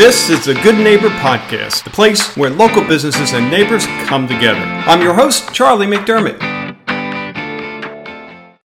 This is the Good Neighbor Podcast, the place where local businesses and neighbors come together. I'm your host, Charlie McDermott.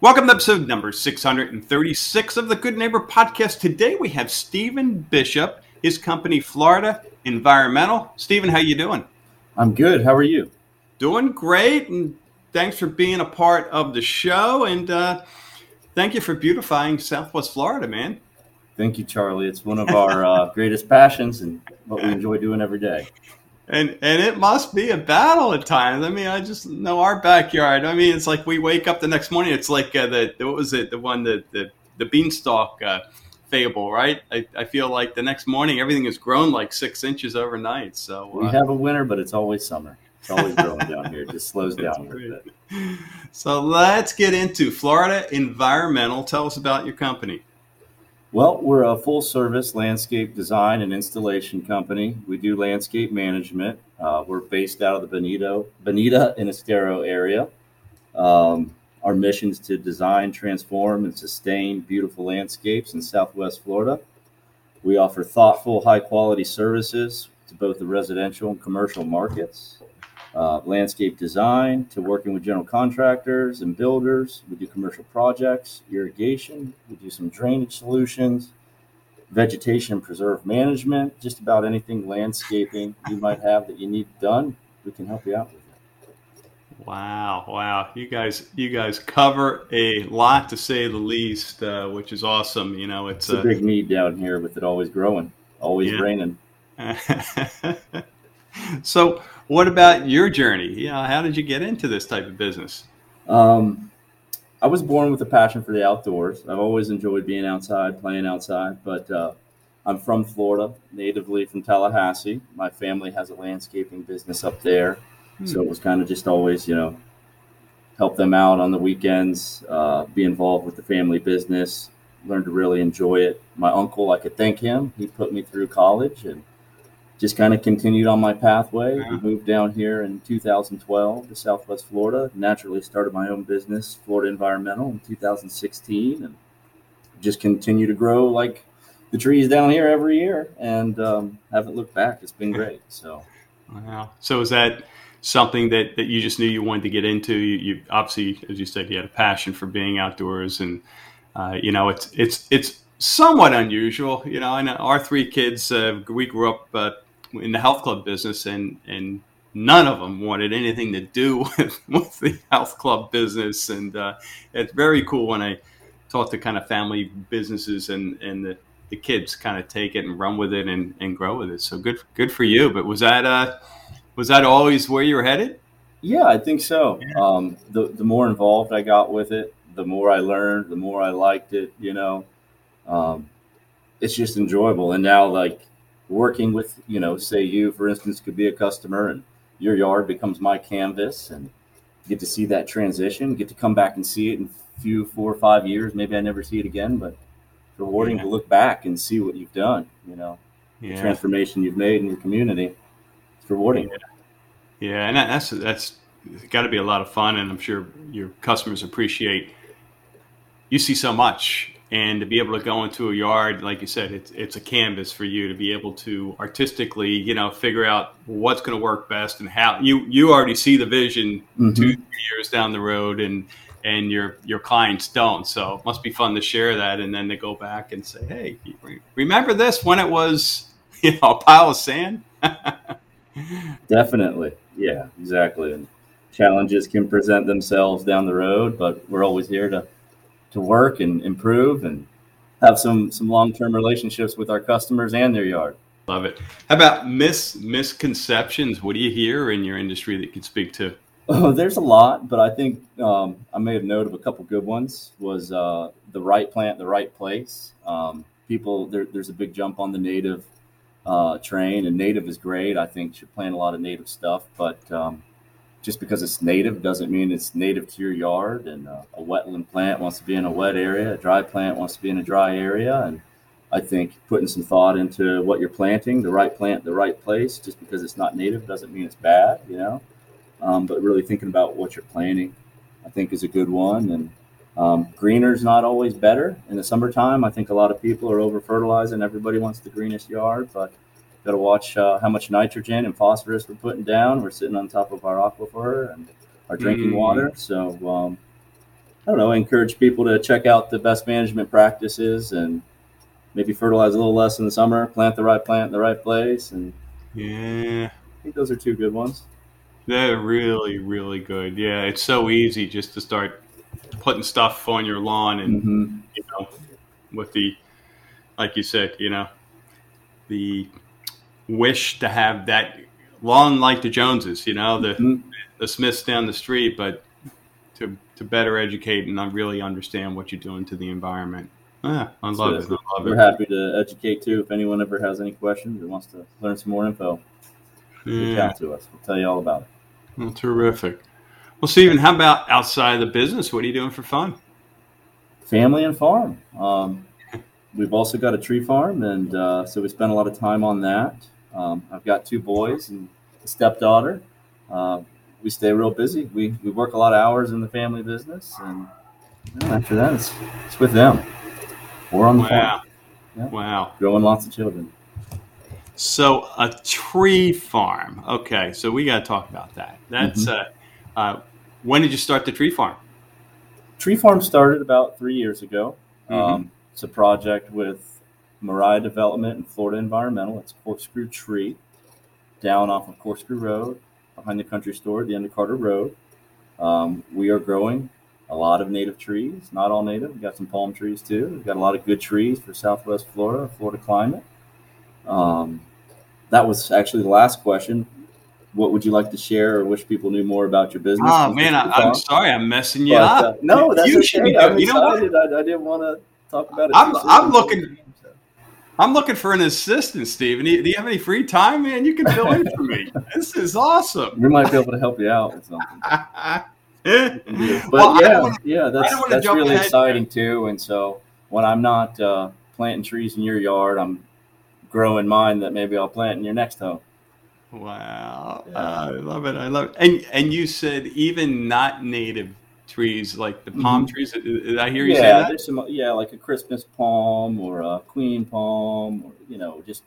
Welcome to episode number 636 of the Good Neighbor Podcast. Today we have Stephen Bishop, his company Florida Environmental. Stephen, how you doing? I'm good. How are you? Doing great, and thanks for being a part of the show. And uh, thank you for beautifying Southwest Florida, man. Thank you, Charlie. It's one of our uh, greatest passions and what we enjoy doing every day. And and it must be a battle at times. I mean, I just know our backyard. I mean, it's like we wake up the next morning. It's like uh, the what was it? The one the the, the beanstalk uh, fable, right? I, I feel like the next morning everything has grown like six inches overnight. So uh, we have a winter, but it's always summer. It's always growing down here. It just slows down a little bit. So let's get into Florida Environmental. Tell us about your company. Well, we're a full service landscape design and installation company. We do landscape management. Uh, we're based out of the Benito, Bonita and Estero area. Um, our mission is to design, transform, and sustain beautiful landscapes in Southwest Florida. We offer thoughtful, high quality services to both the residential and commercial markets uh, landscape design to working with general contractors and builders. We do commercial projects, irrigation, we do some drainage solutions, vegetation and preserve management, just about anything landscaping you might have that you need done, we can help you out with it. Wow, wow. You guys you guys cover a lot to say the least, uh, which is awesome. You know, it's, it's a, a big need down here with it always growing, always yeah. raining. so what about your journey? You know, how did you get into this type of business? Um, I was born with a passion for the outdoors. I've always enjoyed being outside, playing outside, but uh, I'm from Florida, natively from Tallahassee. My family has a landscaping business up there. Hmm. So it was kind of just always, you know, help them out on the weekends, uh, be involved with the family business, learn to really enjoy it. My uncle, I could thank him. He put me through college and just kind of continued on my pathway. We moved down here in 2012 to Southwest Florida. Naturally, started my own business, Florida Environmental, in 2016, and just continue to grow like the trees down here every year, and um, haven't looked back. It's been great. So, wow. So is that something that, that you just knew you wanted to get into? You, you obviously, as you said, you had a passion for being outdoors, and uh, you know, it's it's it's somewhat unusual. You know, and our three kids, uh, we grew up uh, in the health club business, and and none of them wanted anything to do with, with the health club business. And uh, it's very cool when I talk to kind of family businesses and and the, the kids kind of take it and run with it and, and grow with it. So good good for you. But was that uh, was that always where you were headed? Yeah, I think so. Yeah. Um, the the more involved I got with it, the more I learned, the more I liked it. You know, um, it's just enjoyable. And now, like working with, you know, say you, for instance, could be a customer and your yard becomes my canvas and get to see that transition, get to come back and see it in a few, four or five years. Maybe I never see it again, but it's rewarding yeah. to look back and see what you've done, you know, yeah. the transformation you've made in your community. It's rewarding. Yeah, yeah and that's, that's got to be a lot of fun. And I'm sure your customers appreciate you see so much and to be able to go into a yard like you said it's it's a canvas for you to be able to artistically you know figure out what's going to work best and how you you already see the vision mm-hmm. two three years down the road and and your your clients don't. So it must be fun to share that and then they go back and say hey remember this when it was you know a pile of sand? Definitely. Yeah exactly. And challenges can present themselves down the road but we're always here to to work and improve and have some some long term relationships with our customers and their yard. Love it. How about mis misconceptions? What do you hear in your industry that you could speak to? Oh, there's a lot, but I think um, I made a note of a couple good ones. Was uh, the right plant, the right place? Um, people, there, there's a big jump on the native uh, train, and native is great. I think you should plant a lot of native stuff, but um, just because it's native doesn't mean it's native to your yard. And uh, a wetland plant wants to be in a wet area, a dry plant wants to be in a dry area. And I think putting some thought into what you're planting, the right plant, the right place, just because it's not native doesn't mean it's bad, you know. Um, but really thinking about what you're planting, I think, is a good one. And um, is not always better in the summertime. I think a lot of people are over fertilizing. Everybody wants the greenest yard, but got to watch uh, how much nitrogen and phosphorus we're putting down. We're sitting on top of our aquifer and our drinking Mm. water. So um, I don't know. I encourage people to check out the best management practices and maybe fertilize a little less in the summer, plant the right plant in the right place, and Yeah. I think those are two good ones. They're really, really good. Yeah, it's so easy just to start putting stuff on your lawn and hmm you know, with the, like you said, you know, the wish to have that lawn like the Joneses, you know, the Mhm. the Smiths down the street, but to to better educate and not really understand what you're doing to the environment. Ah, I love it. I love We're it. happy to educate too. If anyone ever has any questions or wants to learn some more info, reach Yeah. out to us. We'll tell you all about it. Well, terrific. Well, Stephen, how about outside of the business? What are you doing for fun? family and farm. Um, we've also got a tree farm, and uh, so we spend a lot of time on that. Um, I've got two boys and a stepdaughter. Uh, we stay real busy. We, we work a lot of hours in the family business, and you know, after that, it's, it's with them. We're on the farm, Wow. Yeah. Wow. growing lots of children. So a tree farm. Okay, so we got to talk about that. That's uh, uh, when did you start the tree farm? Tree farm started about three years ago. Mhm. Um, it's a project with Mariah Development and Florida Environmental. It's Corkscrew Tree down off of Corkscrew Road behind the country store at the end of Carter Road. Um, we are growing a lot of native trees, not all native. We've got some palm trees too. We've got a lot of good trees for Southwest Florida, Florida climate. Um, that was actually the last question. What would you like to share or wish people knew more about your business? Oh man, I, I'm sorry, I'm messing you But, up. uh, no, that's you should okay. be I'm. You know what? excited. I, I didn't want to talk about it. I'm- I'm looking- I'm looking for an assistant, Stephen. Do you, do you have any free time, man? You can fill in for me. This is awesome. We might be able to help you out with something. but But I yeah, wanna- yeah, that's that's really ahead. exciting too. And so when I'm not uh, planting trees in your yard, I'm growing mine that maybe I'll plant in your next home. Wow, Yeah. Uh, I love it. I love it. And and you said even not native trees like the palm trees. Did, I hear you say Mm-hmm. yeah, that? there's some yeah, like a Christmas palm or a queen palm, or you know, just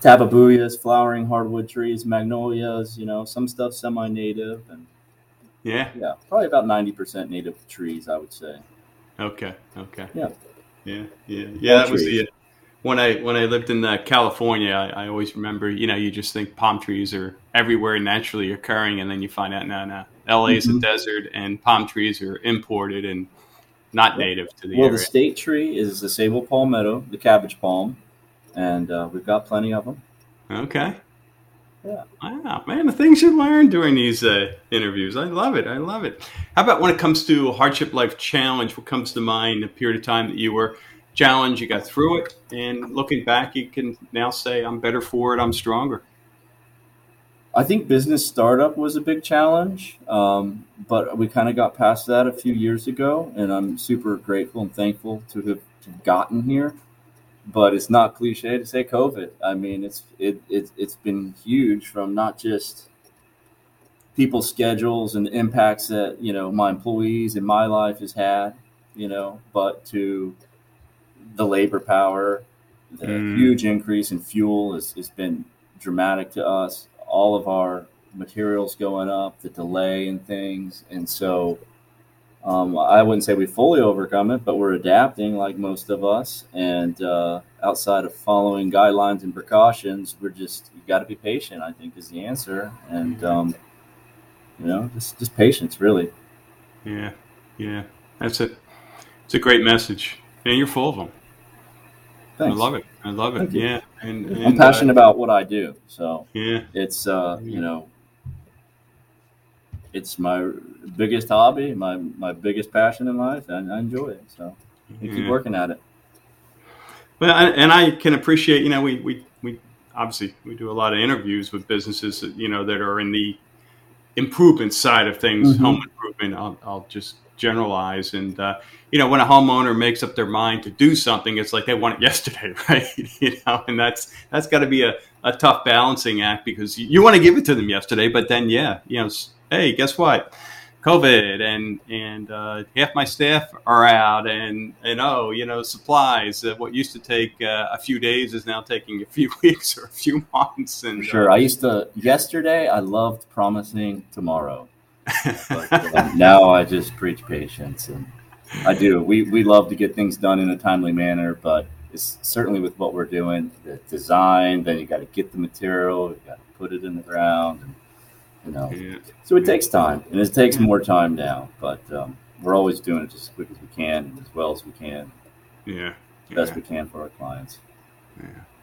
tabebuias, flowering hardwood trees, magnolias. You know, some stuff semi-native, and Yeah. yeah, probably about ninety percent native trees, I would say. Okay. Okay. Yeah. Yeah. Yeah. Yeah. That was trees. When I when I lived in uh, California. I, I always remember. You know, you just think palm trees are everywhere naturally occurring, and then you find out no, no. LA is a Mhm. desert, and palm trees are imported and not Yeah. native to the Well, area. the state tree is the sabal palmetto, the cabbage palm, and uh, we've got plenty of them. Okay. Yeah. Wow, man, the things you learn during these uh, interviews. I love it. I love it. How about when it comes to a hardship life challenge? What comes to mind? A period of time that you were challenged, you got through it, and looking back, you can now say, "I'm better for it. I'm stronger." I think business startup was a big challenge, um, but we kind of got past that a few years ago, and I'm super grateful and thankful to have to have gotten here. But it's not cliche to say COVID. I mean, it's it, it it's been huge from not just people's schedules and the impacts that you know my employees and my life has had, you know, but to the labor power, the Mm. huge increase in fuel has, has been dramatic to us. All of our materials going up, the delay and things, and so um, I wouldn't say we fully overcome it, but we're adapting like most of us. And uh, outside of following guidelines and precautions, we're just you got to be patient. I think is the answer, and um, you know, just just patience, really. Yeah, yeah, that's it. It's a great message, and you're full of them. Thanks. I love it. I love it. Thank. Yeah, and, and I'm passionate about what I do, so Uh, yeah, it's uh, you know, it's my biggest hobby, my my biggest passion in life, and I enjoy it. So I keep working at it. Well, I- and I can appreciate, you know, we, we, we obviously we do a lot of interviews with businesses, that, you know, that are in the improvement side of things, Mhm. home improvement. I'll, I'll just generalize. And, uh, you know, when a homeowner makes up their mind to do something, it's like they want it yesterday, right? you know, and that's, that's got to be a, a tough balancing act because you, you want to give it to them yesterday, but then, yeah, you know, hey, guess what? COVID and and uh, half my staff are out and and oh you know supplies uh, what used to take uh, a few days is now taking a few weeks or a few months and sure. I used to yesterday. I loved promising tomorrow, but uh, now I just preach patience, and I do. We we love to get things done in a timely manner, but it's certainly with what we're doing, the design. Then you got to get the material, you got to put it in the ground, and you know. yeah. So it takes time, and it takes more time now. But um, we're always doing it just as quick as we can, and as well as we can, yeah the best yeah. we can for our clients.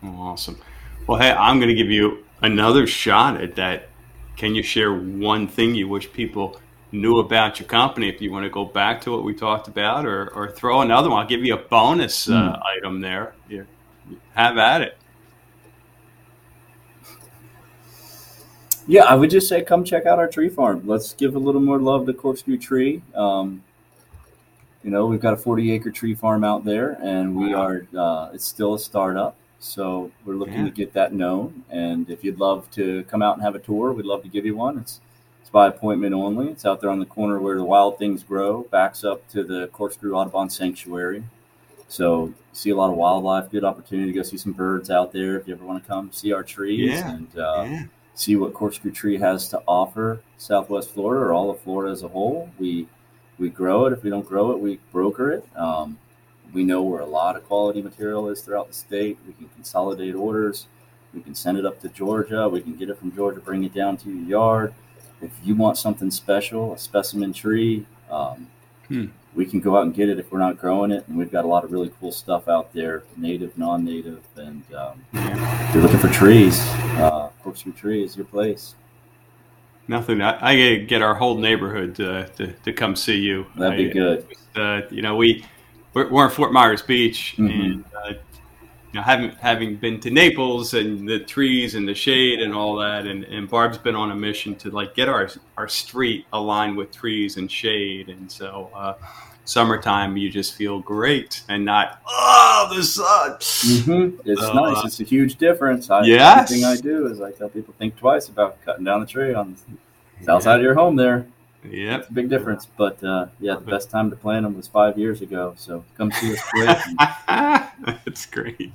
Well, awesome. Well, hey, I'm going to give you another shot at that. Can you share one thing you wish people knew about your company? If you want to go back to what we talked about, or, or throw another one, I'll give you a bonus uh, item there. Have at it. Yeah, I would just say come check out our tree farm. Let's give a little more love to Corkscrew Tree. Um, you know, we've got a 40 acre tree farm out there, and we are, uh, it's still a startup. So we're looking Yeah. to get that known. And if you'd love to come out and have a tour, we'd love to give you one. It's, it's by appointment only. It's out there on the corner where the wild things grow, backs up to the Corkscrew Audubon Sanctuary. So see a lot of wildlife, good opportunity to go see some birds out there if you ever want to come see our trees. Yeah. And, uh, yeah. see what Corkscrew Tree has to offer Southwest Florida or all of Florida as a whole. We we grow it. If we don't grow it, we broker it. Um, we know where a lot of quality material is throughout the state. We can consolidate orders. We can send it up to Georgia. We can get it from Georgia, bring it down to your yard. If you want something special, a specimen tree, um, Hmm. we can go out and get it if we're not growing it. And we've got a lot of really cool stuff out there, native, non-native, and um, if you're looking for trees, uh, Corkscrew Tree is your place. Nothing. I, I get our whole neighborhood to, to, to come see you. That'd be I- good. uh, you know, we we're, we're in Fort Myers Beach, Mhm. and uh, you know, having having been to Naples and the trees and the shade and all that, and, and Barb's been on a mission to like get our our street aligned with trees and shade, and so uh, summertime you just feel great and not oh the sun. hmm It's Uh, nice. It's a huge difference. I, Yes. Everything I do is I tell people think twice about cutting down the tree on the south side of your home. There, Yep. it's a big difference. But uh, yeah, the best time to plant them was five years ago. So come see us quick. and That's great.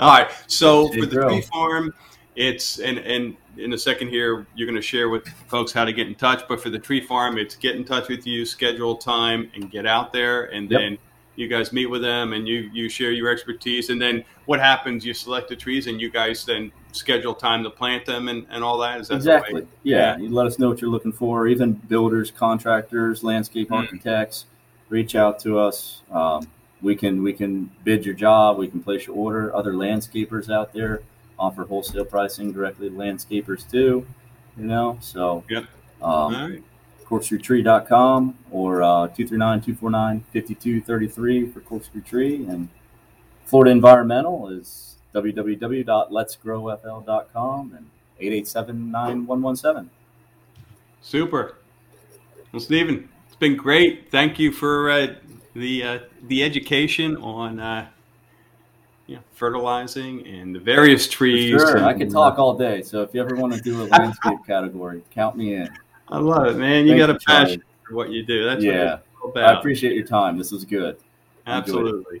All right. So for the tree farm, it's and and in a second here, you're going to share with folks how to get in touch. But for the tree farm, it's get in touch with you, schedule time, and get out there, and Yep. then you guys meet with them, and you you share your expertise, and then what happens? You select the trees, and you guys then schedule time to plant them, and, and all that. Is that exactly. Yeah. you let us know what you're looking for. Even builders, contractors, landscape Mm. architects, reach out to us. Um, we can we can bid your job. We can place your order. Other landscapers out there offer wholesale pricing directly to landscapers too. You know, so Yep. Um, All right. corkscrewtree.com or uh, 239-249-5233 for corkscrew tree and florida environmental is www.letsgrowfl.com and 887-9117 Super. Well, Stephen, it's been great. Thank you for uh, the uh, the education on uh, you know, fertilizing and the various trees. sure i and- could talk all day so if you ever want to do a landscape category count me in I love it, man. You Thank got a passion for what you do. That's Yeah. i appreciate your time this was good. Absolutely.